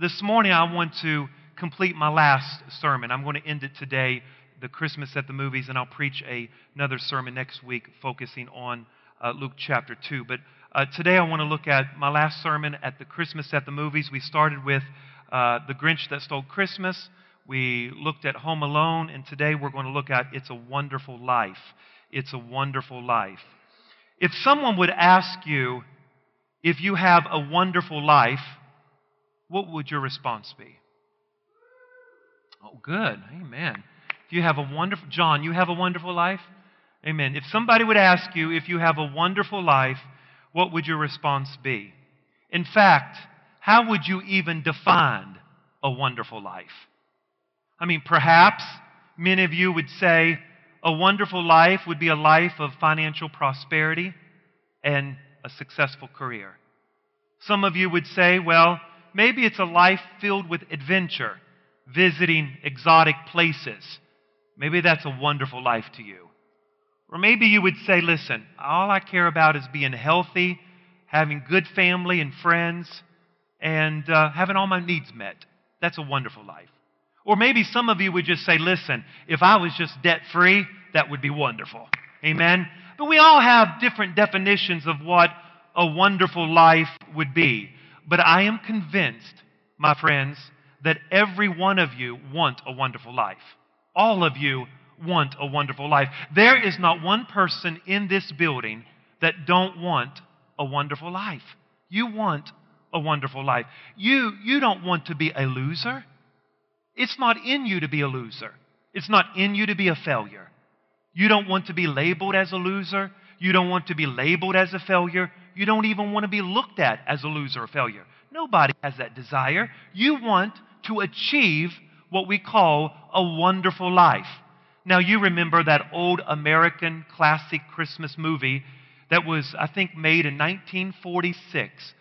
this morning I want to complete my last sermon. I'm going to end it today, the Christmas at the movies, and I'll preach a, another sermon next week focusing on uh, Luke chapter 2. But uh, today I want to look at my last sermon at the Christmas at the movies. We started with uh, The Grinch That Stole Christmas. We looked at Home Alone, and today we're going to look at It's a Wonderful Life. It's a Wonderful Life. If someone would ask you if you have a wonderful life, what would your response be? Oh, good. Amen. You have a wonderful, John, you have a wonderful life? Amen. If somebody would ask you if you have a wonderful life, what would your response be? In fact, how would you even define a wonderful life? I mean, perhaps many of you would say a wonderful life would be a life of financial prosperity and a successful career. Some of you would say, well, maybe it's a life filled with adventure, visiting exotic places. Maybe that's a wonderful life to you. Or maybe you would say, listen, all I care about is being healthy, having good family and friends, and uh, having all my needs met. That's a wonderful life. Or maybe some of you would just say, listen, if I was just debt free, that would be wonderful. Amen? But we all have different definitions of what a wonderful life would be. But I am convinced, my friends, that every one of you want a wonderful life. All of you want a wonderful life. There is not one person in this building that don't want a wonderful life. You want a wonderful life. You, you don't want to be a loser. It's not in you to be a loser. It's not in you to be a failure. You don't want to be labeled as a loser. You don't want to be labeled as a failure. You don't even want to be looked at as a loser or failure. Nobody has that desire. You want to achieve what we call a wonderful life. Now, you remember that old American classic Christmas movie that was, I think, made in 1946,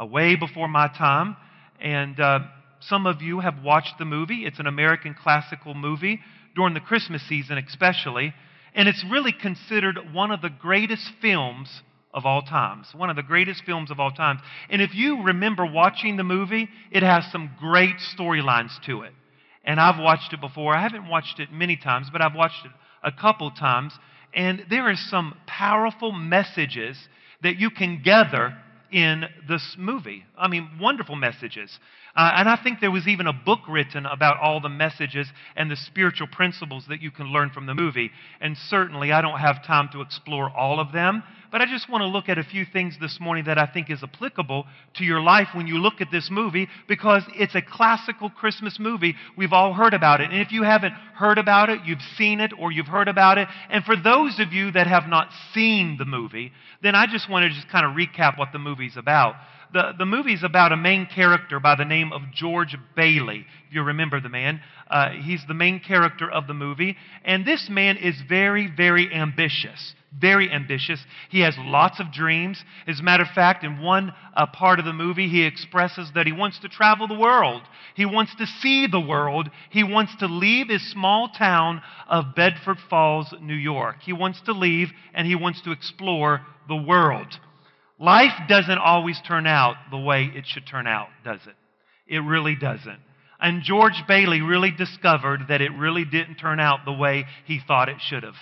uh, way before my time. And uh, some of you have watched the movie. It's an American classical movie during the Christmas season, especially. And it's really considered one of the greatest films of all times. One of the greatest films of all times. And if you remember watching the movie, it has some great storylines to it. And I've watched it before. I haven't watched it many times, but I've watched it a couple times. And there are some powerful messages that you can gather in this movie. I mean, wonderful messages. Uh, and I think there was even a book written about all the messages and the spiritual principles that you can learn from the movie. And certainly, I don't have time to explore all of them, but I just want to look at a few things this morning that I think is applicable to your life when you look at this movie because it's a classical Christmas movie. We've all heard about it. And if you haven't heard about it, you've seen it or you've heard about it. And for those of you that have not seen the movie, then I just want to just kind of recap what the movie's about. The, the movie's about a main character by the name of George Bailey. If you remember the man, uh, he's the main character of the movie. And this man is very, very ambitious very ambitious. He has lots of dreams. As a matter of fact, in one uh, part of the movie, he expresses that he wants to travel the world. He wants to see the world. He wants to leave his small town of Bedford Falls, New York. He wants to leave and he wants to explore the world. Life doesn't always turn out the way it should turn out, does it? It really doesn't. And George Bailey really discovered that it really didn't turn out the way he thought it should have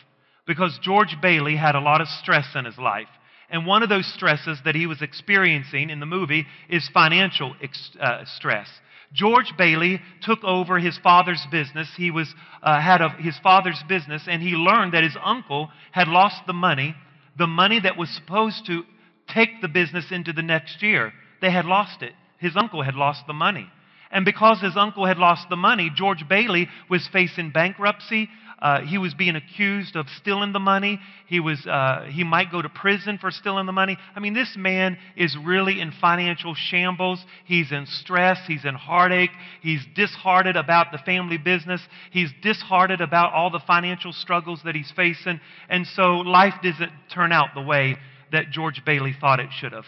because George Bailey had a lot of stress in his life. And one of those stresses that he was experiencing in the movie is financial uh, stress. George Bailey took over his father's business. He was, uh, had a, his father's business, and he learned that his uncle had lost the money, the money that was supposed to take the business into the next year. They had lost it. His uncle had lost the money. And because his uncle had lost the money, George Bailey was facing bankruptcy. Uh, he was being accused of stealing the money. He, was, uh, he might go to prison for stealing the money. I mean, this man is really in financial shambles. He's in stress. He's in heartache. He's disheartened about the family business. He's disheartened about all the financial struggles that he's facing. And so life doesn't turn out the way that George Bailey thought it should have.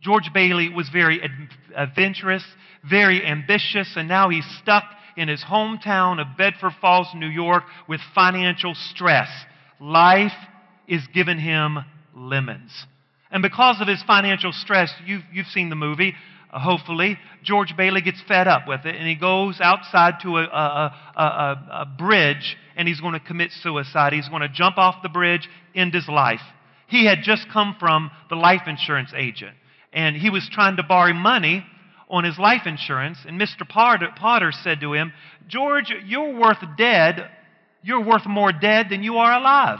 George Bailey was very adventurous, very ambitious, and now he's stuck in his hometown of Bedford Falls, New York, with financial stress. Life is giving him lemons. And because of his financial stress, you've, you've seen the movie, uh, hopefully, George Bailey gets fed up with it and he goes outside to a, a, a, a bridge and he's going to commit suicide. He's going to jump off the bridge, end his life. He had just come from the life insurance agent and he was trying to borrow money on his life insurance. And Mr. Potter, Potter said to him, George, you're worth dead. You're worth more dead than you are alive.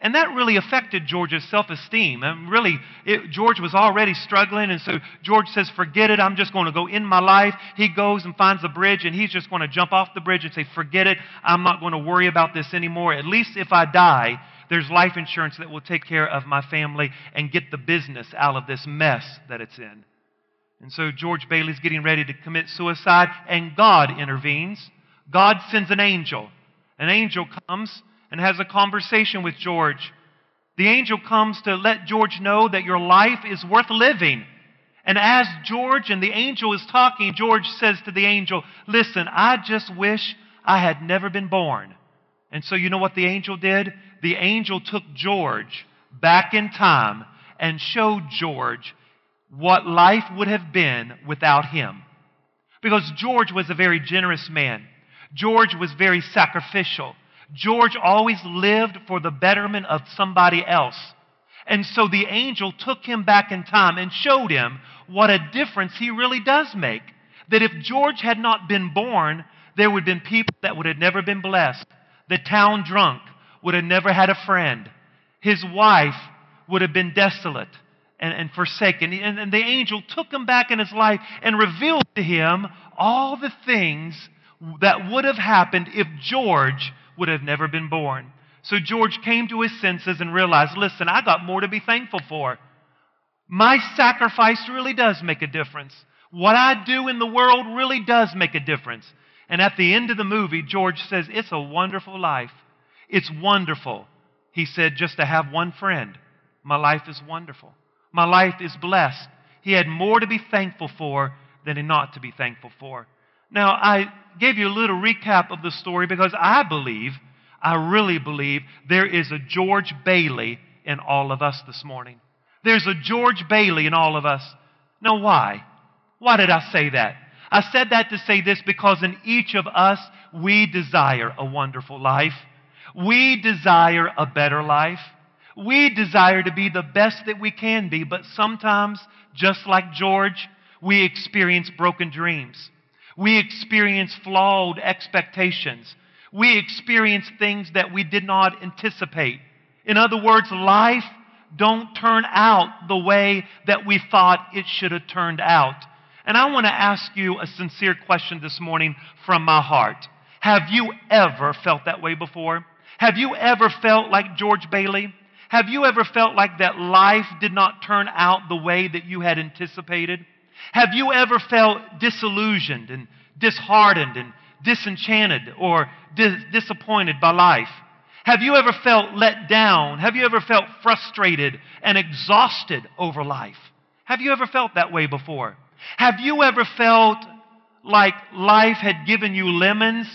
And that really affected George's self esteem. And really, it, George was already struggling, and so George says, Forget it, I'm just going to go in my life. He goes and finds a bridge, and he's just going to jump off the bridge and say, Forget it, I'm not going to worry about this anymore. At least if I die, there's life insurance that will take care of my family and get the business out of this mess that it's in. And so George Bailey's getting ready to commit suicide, and God intervenes. God sends an angel. An angel comes and has a conversation with George. The angel comes to let George know that your life is worth living. And as George and the angel is talking, George says to the angel, Listen, I just wish I had never been born. And so, you know what the angel did? The angel took George back in time and showed George what life would have been without him. Because George was a very generous man, George was very sacrificial. George always lived for the betterment of somebody else. And so the angel took him back in time and showed him what a difference he really does make. That if George had not been born, there would have been people that would have never been blessed. The town drunk would have never had a friend. His wife would have been desolate and, and forsaken. And, and the angel took him back in his life and revealed to him all the things that would have happened if George would have never been born. So George came to his senses and realized listen, I got more to be thankful for. My sacrifice really does make a difference. What I do in the world really does make a difference. And at the end of the movie, George says, It's a wonderful life. It's wonderful. He said, just to have one friend. My life is wonderful. My life is blessed. He had more to be thankful for than he not to be thankful for. Now, I gave you a little recap of the story because I believe, I really believe, there is a George Bailey in all of us this morning. There's a George Bailey in all of us. Now, why? Why did I say that? I said that to say this because in each of us, we desire a wonderful life. We desire a better life. We desire to be the best that we can be, but sometimes, just like George, we experience broken dreams. We experience flawed expectations. We experience things that we did not anticipate. In other words, life don't turn out the way that we thought it should have turned out. And I want to ask you a sincere question this morning from my heart. Have you ever felt that way before? Have you ever felt like George Bailey? Have you ever felt like that life did not turn out the way that you had anticipated? Have you ever felt disillusioned and disheartened and disenchanted or dis- disappointed by life? Have you ever felt let down? Have you ever felt frustrated and exhausted over life? Have you ever felt that way before? Have you ever felt like life had given you lemons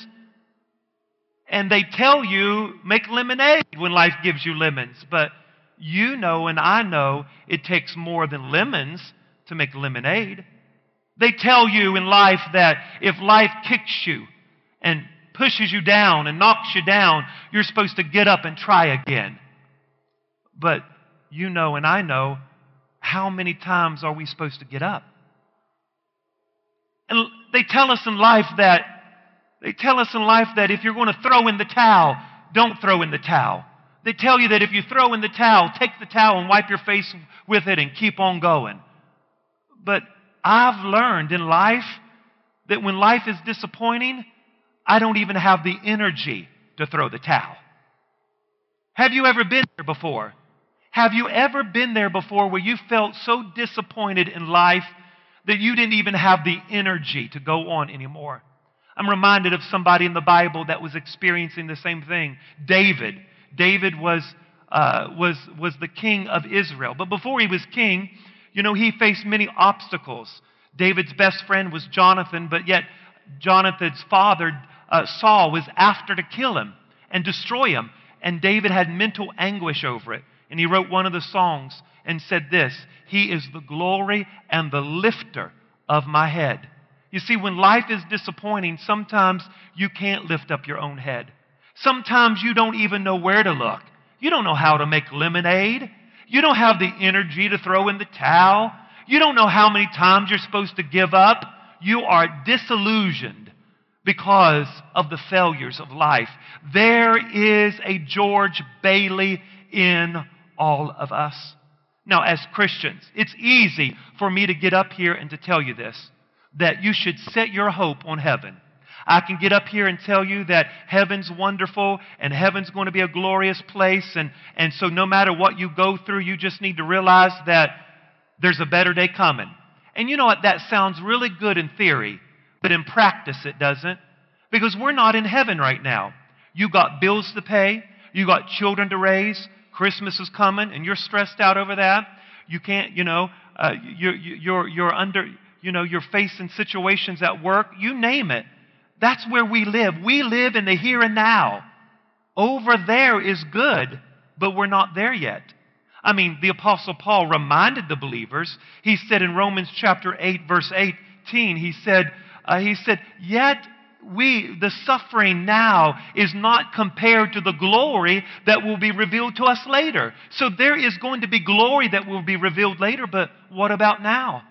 and they tell you make lemonade when life gives you lemons, but you know and I know it takes more than lemons to make lemonade. They tell you in life that if life kicks you and pushes you down and knocks you down, you're supposed to get up and try again. But you know and I know how many times are we supposed to get up? And they tell us in life that they tell us in life that if you're going to throw in the towel, don't throw in the towel. They tell you that if you throw in the towel, take the towel and wipe your face with it and keep on going. But I've learned in life that when life is disappointing, I don't even have the energy to throw the towel. Have you ever been there before? Have you ever been there before where you felt so disappointed in life that you didn't even have the energy to go on anymore? I'm reminded of somebody in the Bible that was experiencing the same thing. David. David was, uh, was, was the king of Israel. But before he was king, you know, he faced many obstacles. David's best friend was Jonathan, but yet Jonathan's father, uh, Saul, was after to kill him and destroy him. And David had mental anguish over it. And he wrote one of the songs and said this He is the glory and the lifter of my head. You see, when life is disappointing, sometimes you can't lift up your own head. Sometimes you don't even know where to look. You don't know how to make lemonade. You don't have the energy to throw in the towel. You don't know how many times you're supposed to give up. You are disillusioned because of the failures of life. There is a George Bailey in all of us. Now, as Christians, it's easy for me to get up here and to tell you this that you should set your hope on heaven. I can get up here and tell you that heaven's wonderful and heaven's going to be a glorious place. And, and so, no matter what you go through, you just need to realize that there's a better day coming. And you know what? That sounds really good in theory, but in practice, it doesn't. Because we're not in heaven right now. You got bills to pay, you got children to raise, Christmas is coming, and you're stressed out over that. You can't, you know, uh, you're, you're, you're under, you know, you're facing situations at work. You name it. That's where we live. We live in the here and now. Over there is good, but we're not there yet. I mean, the Apostle Paul reminded the believers. He said in Romans chapter 8, verse 18, he said, uh, he said, Yet we, the suffering now is not compared to the glory that will be revealed to us later. So there is going to be glory that will be revealed later, but what about now?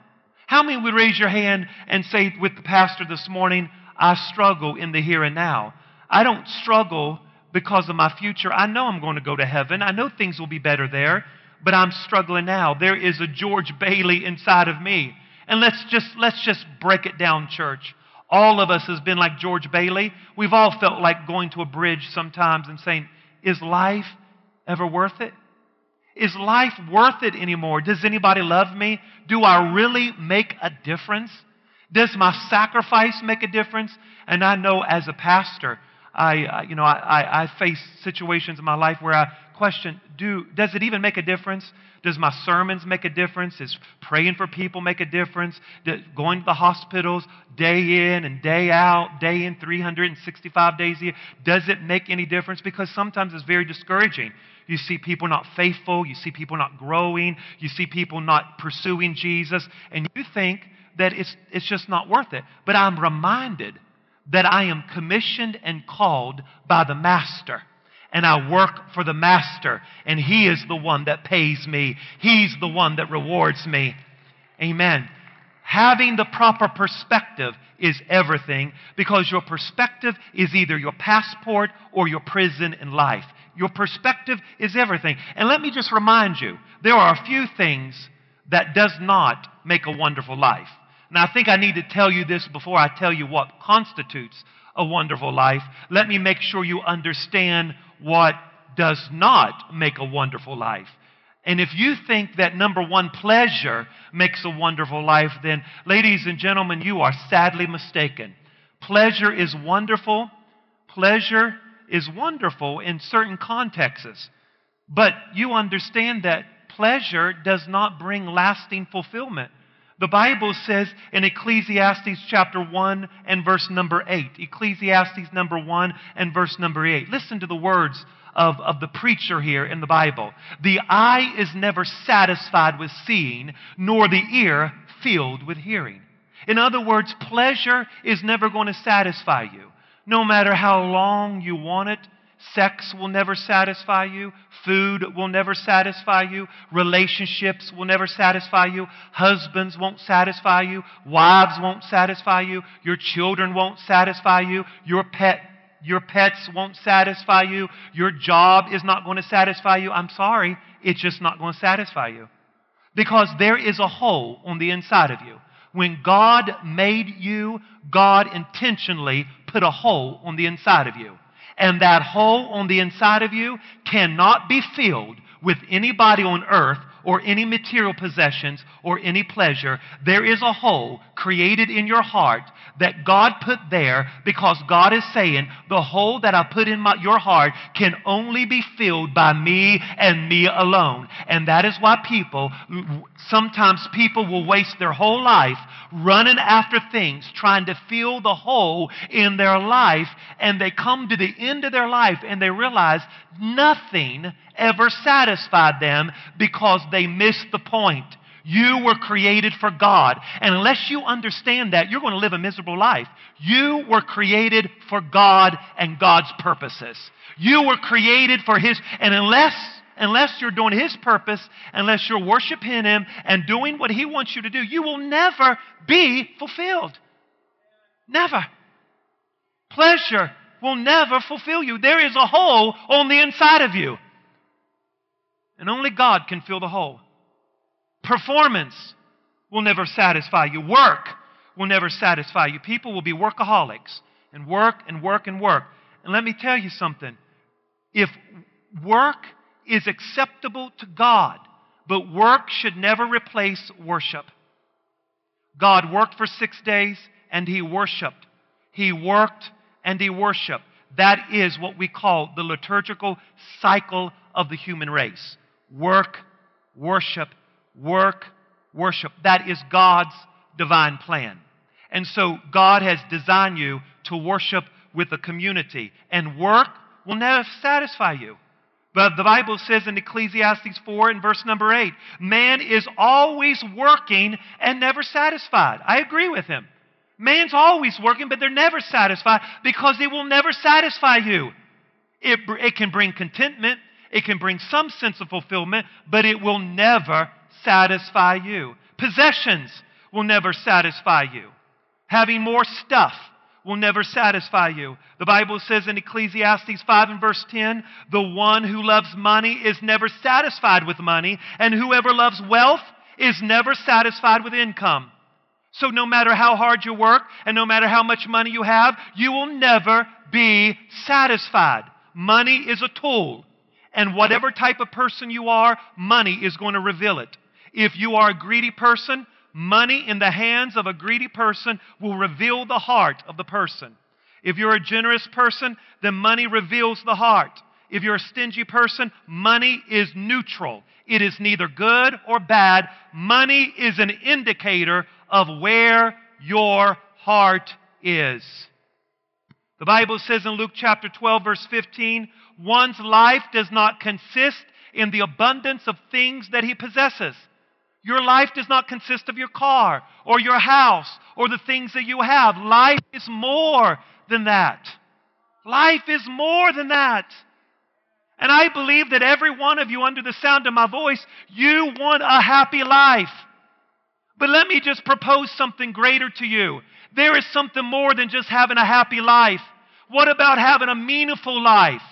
How many would raise your hand and say with the pastor this morning, I struggle in the here and now? I don't struggle because of my future. I know I'm going to go to heaven. I know things will be better there, but I'm struggling now. There is a George Bailey inside of me. And let's just let's just break it down, church. All of us has been like George Bailey. We've all felt like going to a bridge sometimes and saying, Is life ever worth it? Is life worth it anymore? Does anybody love me? Do I really make a difference? Does my sacrifice make a difference? And I know as a pastor, I, you know, I, I face situations in my life where I question, do, does it even make a difference? Does my sermons make a difference? Is praying for people make a difference? Does going to the hospitals day in and day out, day in 365 days a year, does it make any difference? Because sometimes it's very discouraging. You see people not faithful, you see people not growing, you see people not pursuing Jesus, and you think that it's, it's just not worth it. But I'm reminded that I am commissioned and called by the Master and I work for the master, and he is the one that pays me. He's the one that rewards me. Amen. Having the proper perspective is everything because your perspective is either your passport or your prison in life. Your perspective is everything. And let me just remind you, there are a few things that does not make a wonderful life. Now, I think I need to tell you this before I tell you what constitutes a wonderful life. Let me make sure you understand what does not make a wonderful life. And if you think that number one, pleasure makes a wonderful life, then, ladies and gentlemen, you are sadly mistaken. Pleasure is wonderful. Pleasure is wonderful in certain contexts. But you understand that pleasure does not bring lasting fulfillment. The Bible says in Ecclesiastes chapter 1 and verse number 8, Ecclesiastes number 1 and verse number 8. Listen to the words of, of the preacher here in the Bible. The eye is never satisfied with seeing, nor the ear filled with hearing. In other words, pleasure is never going to satisfy you. No matter how long you want it, Sex will never satisfy you. Food will never satisfy you. Relationships will never satisfy you. Husbands won't satisfy you. Wives won't satisfy you. Your children won't satisfy you. Your pet your pets won't satisfy you. Your job is not going to satisfy you. I'm sorry, it's just not going to satisfy you. Because there is a hole on the inside of you. When God made you, God intentionally put a hole on the inside of you. And that hole on the inside of you cannot be filled with anybody on earth or any material possessions or any pleasure. There is a hole created in your heart that God put there because God is saying, the hole that I put in my, your heart can only be filled by me and me alone. And that is why people, sometimes people will waste their whole life running after things, trying to fill the hole in their life, and they come to the end of their life and they realize nothing ever satisfied them because they missed the point. You were created for God. And unless you understand that, you're going to live a miserable life. You were created for God and God's purposes. You were created for His, and unless unless you're doing His purpose, unless you're worshiping Him and doing what He wants you to do, you will never be fulfilled. Never. Pleasure will never fulfill you. There is a hole on the inside of you. And only God can fill the hole. Performance will never satisfy you. Work will never satisfy you. People will be workaholics and work and work and work. And let me tell you something. If work is acceptable to God, but work should never replace worship. God worked for six days and he worshiped. He worked and he worshiped. That is what we call the liturgical cycle of the human race work, worship, work, worship. That is God's divine plan. And so God has designed you to worship with a community, and work will never satisfy you. But the Bible says in Ecclesiastes 4 and verse number 8, man is always working and never satisfied. I agree with him. Man's always working, but they're never satisfied because it will never satisfy you. It, it can bring contentment, it can bring some sense of fulfillment, but it will never satisfy you. Possessions will never satisfy you. Having more stuff will never satisfy you. The Bible says in Ecclesiastes 5 and verse 10 the one who loves money is never satisfied with money, and whoever loves wealth is never satisfied with income. So, no matter how hard you work and no matter how much money you have, you will never be satisfied. Money is a tool. And whatever type of person you are, money is going to reveal it. If you are a greedy person, money in the hands of a greedy person will reveal the heart of the person. If you're a generous person, then money reveals the heart. If you're a stingy person, money is neutral. It is neither good or bad. Money is an indicator of where your heart is. The Bible says in Luke chapter 12, verse 15, one's life does not consist in the abundance of things that he possesses. Your life does not consist of your car or your house or the things that you have. Life is more than that. Life is more than that. And I believe that every one of you, under the sound of my voice, you want a happy life. But let me just propose something greater to you. There is something more than just having a happy life. What about having a meaningful life?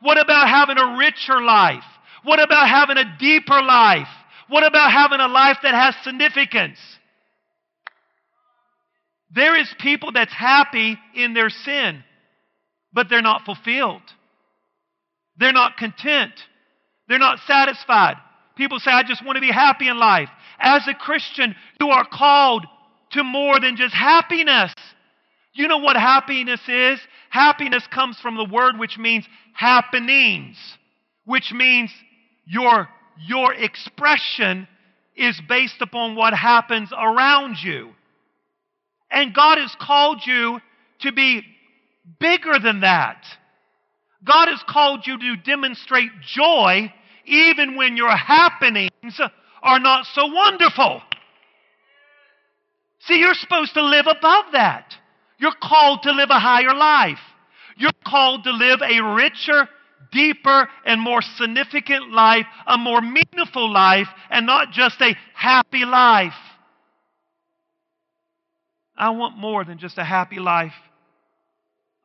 What about having a richer life? What about having a deeper life? What about having a life that has significance? There is people that's happy in their sin, but they're not fulfilled. They're not content. They're not satisfied. People say, I just want to be happy in life. As a Christian, you are called to more than just happiness. You know what happiness is? Happiness comes from the word which means happenings, which means your, your expression is based upon what happens around you. And God has called you to be bigger than that. God has called you to demonstrate joy even when your happenings are not so wonderful. See, you're supposed to live above that. You're called to live a higher life. You're called to live a richer, deeper, and more significant life, a more meaningful life, and not just a happy life. I want more than just a happy life.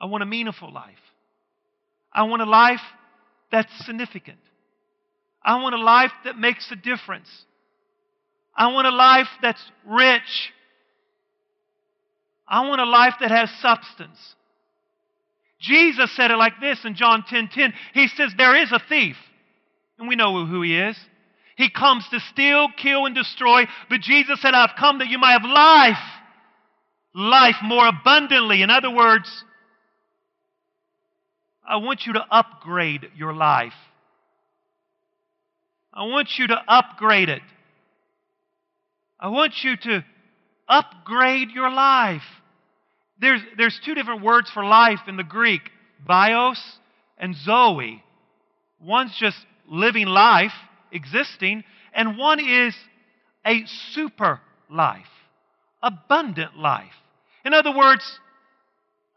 I want a meaningful life. I want a life that's significant. I want a life that makes a difference. I want a life that's rich. I want a life that has substance. Jesus said it like this in John 10:10. 10, 10. He says there is a thief, and we know who he is. He comes to steal, kill and destroy, but Jesus said I've come that you might have life. Life more abundantly. In other words, I want you to upgrade your life. I want you to upgrade it. I want you to upgrade your life. There's, there's two different words for life in the Greek bios and zoe. One's just living life, existing, and one is a super life, abundant life. In other words,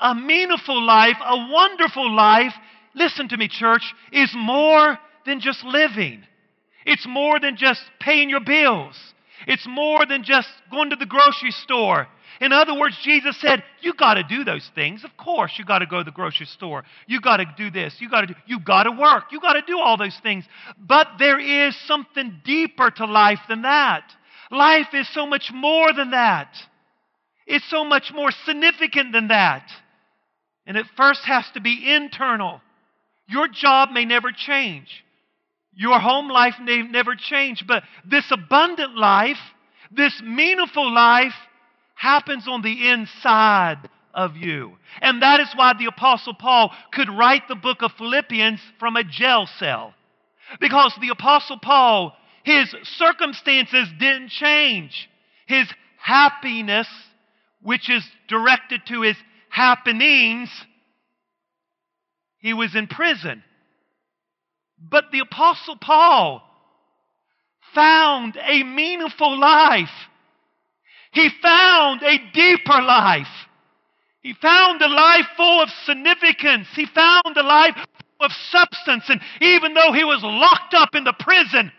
a meaningful life, a wonderful life, listen to me, church, is more than just living. It's more than just paying your bills. It's more than just going to the grocery store. In other words, Jesus said, You got to do those things. Of course, you got to go to the grocery store. You got to do this. You got to you got to work. You got to do all those things. But there is something deeper to life than that. Life is so much more than that. It's so much more significant than that. And it first has to be internal. Your job may never change. Your home life may never change, but this abundant life, this meaningful life, happens on the inside of you. And that is why the Apostle Paul could write the book of Philippians from a jail cell. Because the Apostle Paul, his circumstances didn't change. His happiness, which is directed to his happenings, he was in prison. But the Apostle Paul found a meaningful life. He found a deeper life. He found a life full of significance. He found a life full of substance. And even though he was locked up in the prison,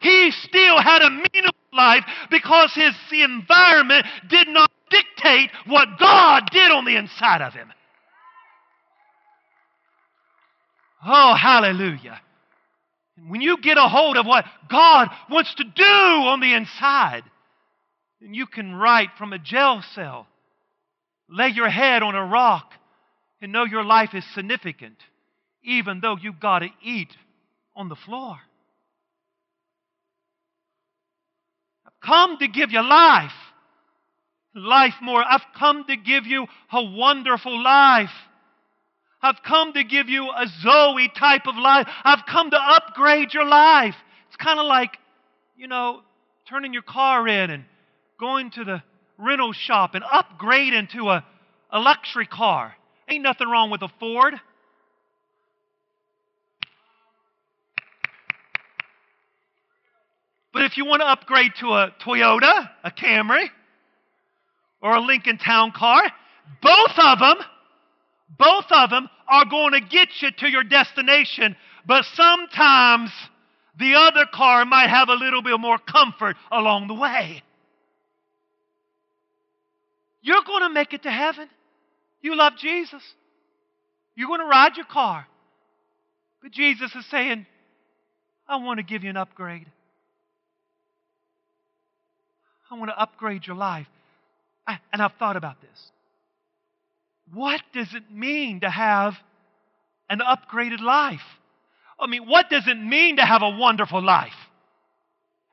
he still had a meaningful life because his environment did not dictate what God did on the inside of him. Oh, hallelujah. When you get a hold of what God wants to do on the inside, then you can write from a jail cell, lay your head on a rock, and know your life is significant, even though you've got to eat on the floor. I've come to give you life. Life more. I've come to give you a wonderful life. I've come to give you a Zoe type of life. I've come to upgrade your life. It's kind of like, you know, turning your car in and going to the rental shop and upgrading to a, a luxury car. Ain't nothing wrong with a Ford. But if you want to upgrade to a Toyota, a Camry, or a Lincoln Town Car, both of them both of them are going to get you to your destination, but sometimes the other car might have a little bit more comfort along the way. You're going to make it to heaven. You love Jesus. You're going to ride your car. But Jesus is saying, I want to give you an upgrade. I want to upgrade your life. And I've thought about this. What does it mean to have an upgraded life? I mean, what does it mean to have a wonderful life?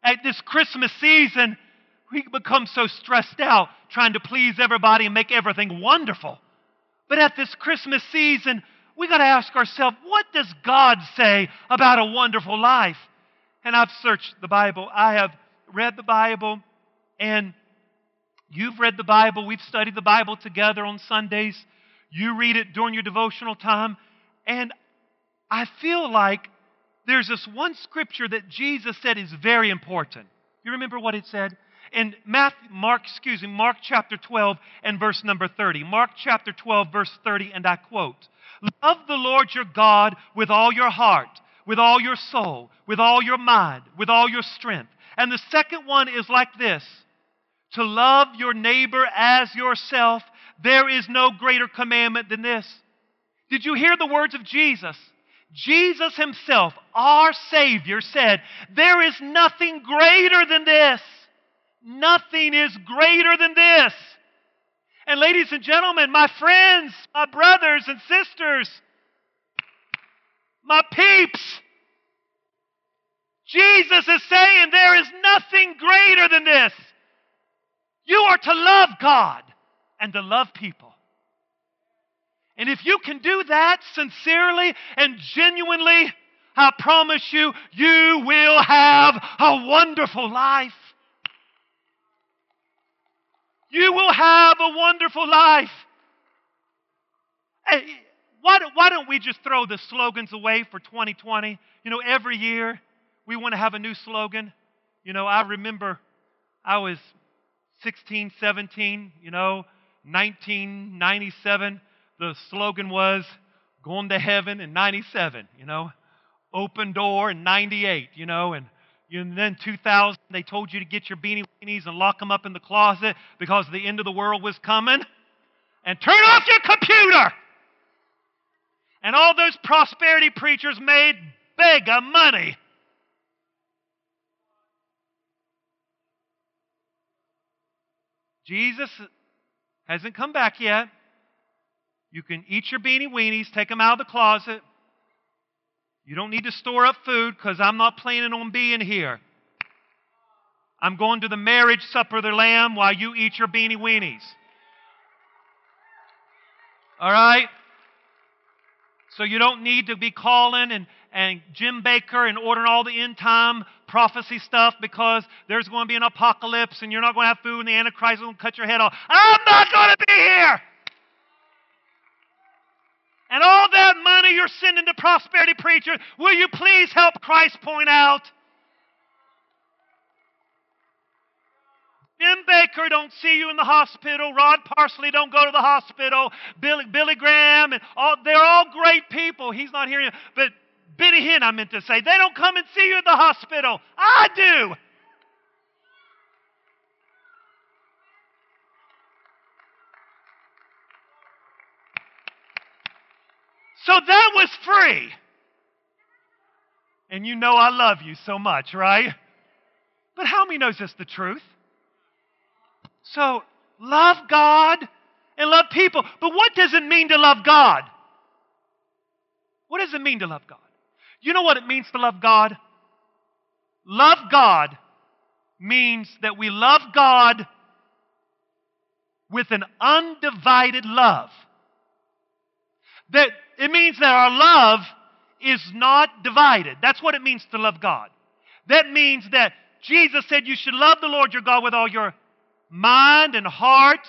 At this Christmas season, we become so stressed out trying to please everybody and make everything wonderful. But at this Christmas season, we got to ask ourselves, what does God say about a wonderful life? And I've searched the Bible. I have read the Bible, and You've read the Bible. We've studied the Bible together on Sundays. You read it during your devotional time. And I feel like there's this one scripture that Jesus said is very important. You remember what it said? In Matthew, Mark, excuse me, Mark chapter 12 and verse number 30. Mark chapter 12, verse 30, and I quote Love the Lord your God with all your heart, with all your soul, with all your mind, with all your strength. And the second one is like this to love your neighbor as yourself, there is no greater commandment than this. Did you hear the words of Jesus? Jesus himself, our Savior, said, There is nothing greater than this. Nothing is greater than this. And, ladies and gentlemen, my friends, my brothers and sisters, my peeps, Jesus is saying there is nothing greater than this. You are to love God and to love people. And if you can do that sincerely and genuinely, I promise you, you will have a wonderful life. You will have a wonderful life. Hey, why, why don't we just throw the slogans away for 2020? You know, every year we want to have a new slogan. You know, I remember I was 16, 17, you know, 1997, the slogan was going to heaven in 97, you know, open door in 98, you know, and, and then 2000, they told you to get your beanie weenies and lock them up in the closet because the end of the world was coming. And turn off your computer! And all those prosperity preachers made big money. Jesus hasn't come back yet. You can eat your beanie weenies, take them out of the closet. You don't need to store up food because I'm not planning on being here. I'm going to the marriage supper of the Lamb while you eat your beanie weenies. All right? So you don't need to be calling and, and Jim Bakker and ordering all the end time prophecy stuff because there's going to be an apocalypse and you're not going to have food and the Antichrist is going to cut your head off. I'm not going to be here. And all that money you're sending to prosperity preachers, will you please help Christ point out? Jim Bakker don't see you in the hospital. Rod Parsley don't go to the hospital. Billy, Billy Graham and all, they're all great people. He's not you. But Benny Hinn, I meant to say, they don't come and see you at the hospital. I do. So that was free. And you know I love you so much, right? But how many knows this the truth? So love God and love people. But what does it mean to love God? What does it mean to love God? You know what it means to love God? Love God means that we love God with an undivided love. That it means that our love is not divided. That's what it means to love God. That means that Jesus said you should love the Lord your God with all your mind and heart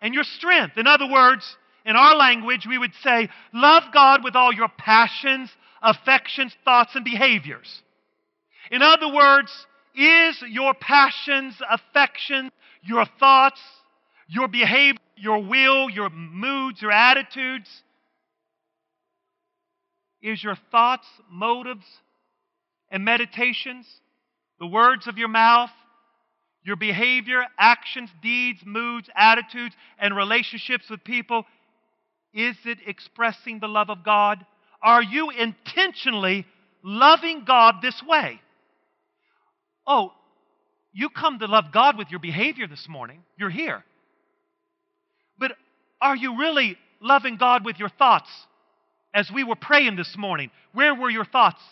and your strength. In other words, in our language, we would say, love God with all your passions, affections, thoughts, and behaviors. In other words, is your passions, affections, your thoughts, your behavior, your will, your moods, your attitudes, is your thoughts, motives, and meditations, the words of your mouth, your behavior, actions, deeds, moods, attitudes, and relationships with people, is it expressing the love of God? Are you intentionally loving God this way? Oh, you come to love God with your behavior this morning. You're here. But are you really loving God with your thoughts? As we were praying this morning, where were your thoughts?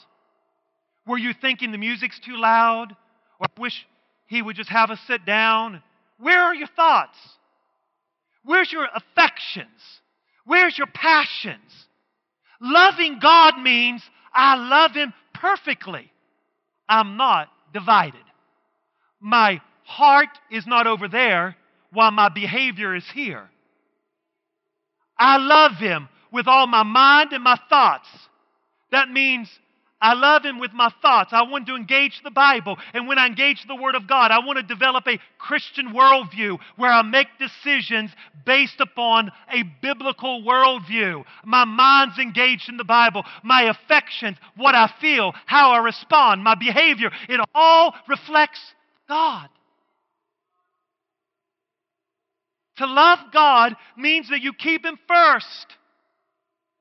Were you thinking the music's too loud? Or wish he would just have us sit down? Where are your thoughts? Where's your affections? Where's your passions? Loving God means I love Him perfectly. I'm not divided. My heart is not over there while my behavior is here. I love Him with all my mind and my thoughts. That means I love Him with my thoughts. I want to engage the Bible. And when I engage the Word of God, I want to develop a Christian worldview where I make decisions based upon a biblical worldview. My mind's engaged in the Bible. My affections, what I feel, how I respond, my behavior, it all reflects God. To love God means that you keep Him first.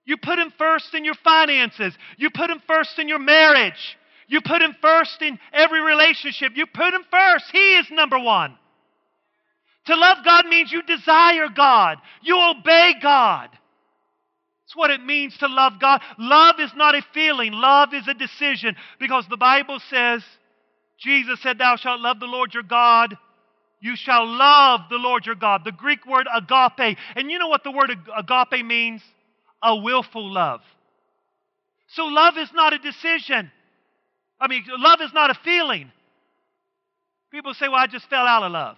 You put Him first in your finances. You put Him first in your marriage. You put Him first in every relationship. You put Him first. He is number one. To love God means you desire God, you obey God. That's what it means to love God. Love is not a feeling, love is a decision because the Bible says, Jesus said, Thou shalt love the Lord your God. You shall love the Lord your God. The Greek word agape. And you know what the word agape means? A willful love. So love is not a decision. I mean, love is not a feeling. People say, well, I just fell out of love.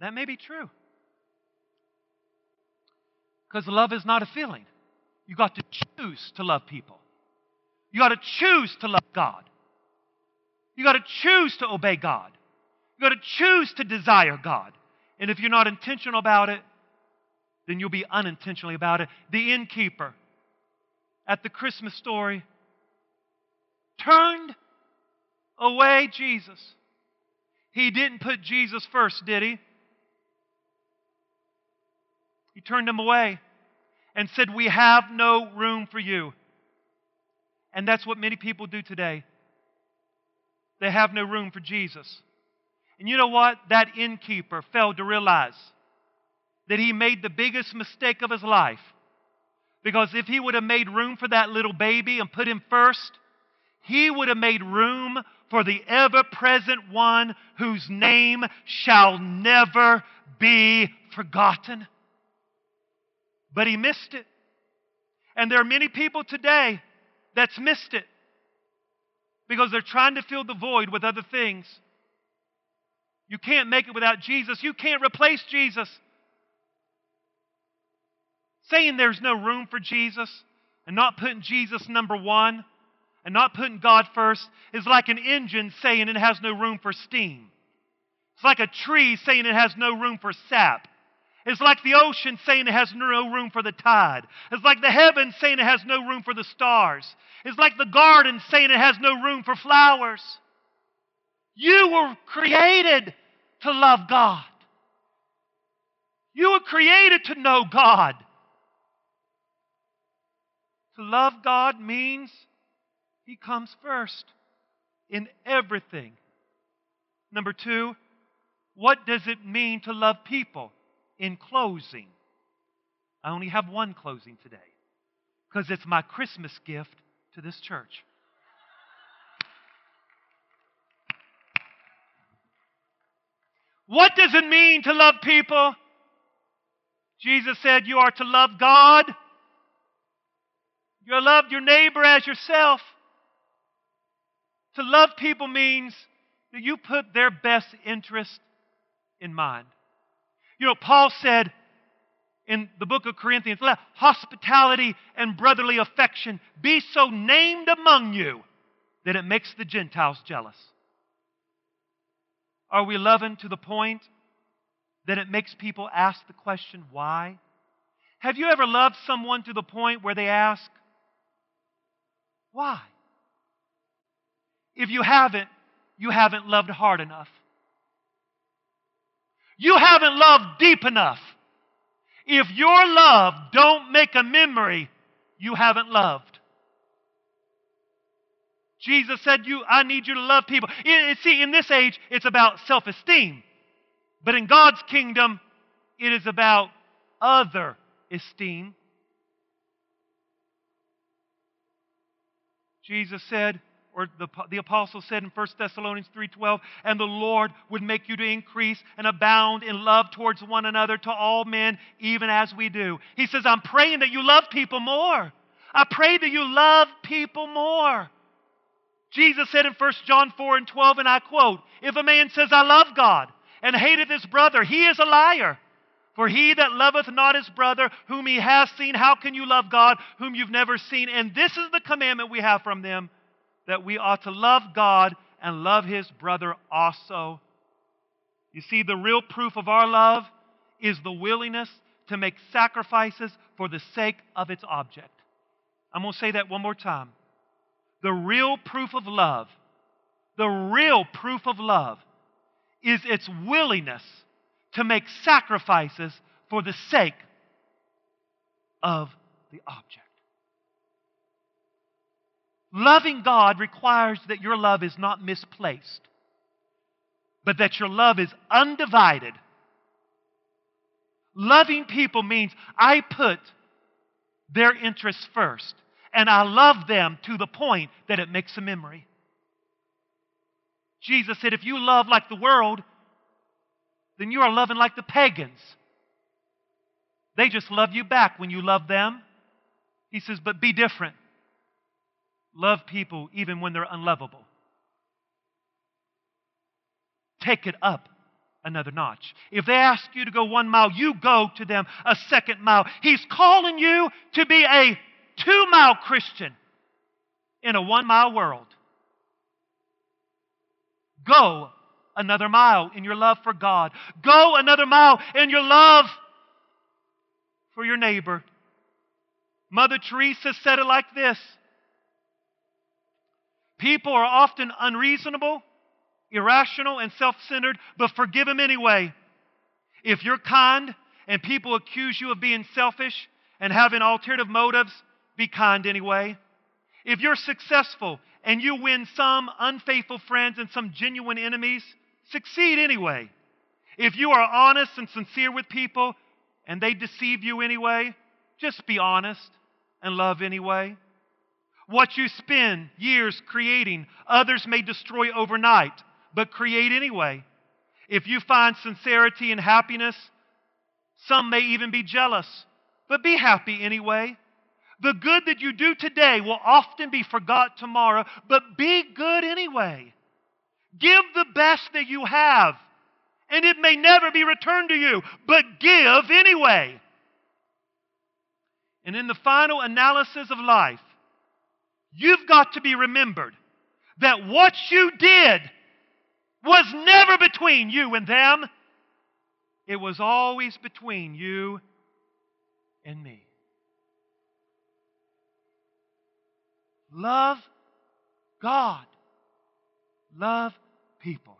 That may be true. Because love is not a feeling. You got to choose to love people. You got to choose to love God. You got to choose to obey God. You got to choose to desire God. And if you're not intentional about it, then you'll be unintentionally about it. The innkeeper at the Christmas story turned away Jesus. He didn't put Jesus first, did he? He turned him away and said, We have no room for you. And that's what many people do today. They have no room for Jesus. And you know what? That innkeeper failed to realize that he made the biggest mistake of his life. Because if he would have made room for that little baby and put him first, he would have made room for the ever present one whose name shall never be forgotten. But he missed it. And there are many people today that's missed it because they're trying to fill the void with other things. You can't make it without Jesus. You can't replace Jesus. Saying there's no room for Jesus and not putting Jesus number one and not putting God first is like an engine saying it has no room for steam. It's like a tree saying it has no room for sap. It's like the ocean saying it has no room for the tide. It's like the heavens saying it has no room for the stars. It's like the garden saying it has no room for flowers. You were created to love God. You were created to know God. To love God means He comes first in everything. Number two, what does it mean to love people? In closing, I only have one closing today because it's my Christmas gift to this church. What does it mean to love people? Jesus said you are to love God. you are love your neighbor as yourself. To love people means that you put their best interest in mind. You know, Paul said in the book of Corinthians, let hospitality and brotherly affection be so named among you that it makes the Gentiles jealous. Are we loving to the point that it makes people ask the question, why? Have you ever loved someone to the point where they ask, why? If you haven't, you haven't loved hard enough. You haven't loved deep enough. If your love don't make a memory, you haven't loved. Jesus said, "You, I need you to love people." see, in this age, it's about self-esteem, but in God's kingdom, it is about other esteem. Jesus said, or the, the apostle said in 1 Thessalonians 3:12, and the Lord would make you to increase and abound in love towards one another to all men, even as we do. He says, I'm praying that you love people more. I pray that you love people more. Jesus said in 1 John 4 and 12, and I quote, If a man says, I love God, and hateth his brother, he is a liar. For he that loveth not his brother, whom he has seen, how can you love God, whom you've never seen? And this is the commandment we have from them that we ought to love God and love his brother also. You see, the real proof of our love is the willingness to make sacrifices for the sake of its object. I'm going to say that one more time. The real proof of love, the real proof of love is its willingness to make sacrifices for the sake of the object. Loving God requires that your love is not misplaced, but that your love is undivided. Loving people means I put their interests first and I love them to the point that it makes a memory. Jesus said, if you love like the world, then you are loving like the pagans. They just love you back when you love them. He says, but be different. Love people even when they're unlovable. Take it up another notch. If they ask you to go one mile, you go to them a second mile. He's calling you to be a two mile Christian. in a one mile world. Go another mile in your love for God. Go another mile in your love for your neighbor. Mother Teresa said it like this People are often unreasonable, irrational, and self centered, but forgive them anyway. If you're kind and people accuse you of being selfish and having alternative motives, be kind anyway. If you're successful and you win some unfaithful friends and some genuine enemies, succeed anyway. If you are honest and sincere with people and they deceive you anyway, just be honest and love anyway. What you spend years creating, others may destroy overnight, but create anyway. If you find sincerity and happiness, some may even be jealous, but be happy anyway. The good that you do today will often be forgot tomorrow, but be good anyway. Give the best that you have, and it may never be returned to you, but give anyway. And in the final analysis of life, you've got to be remembered that what you did was never between you and them, it was always between you and me. Love God. Love people.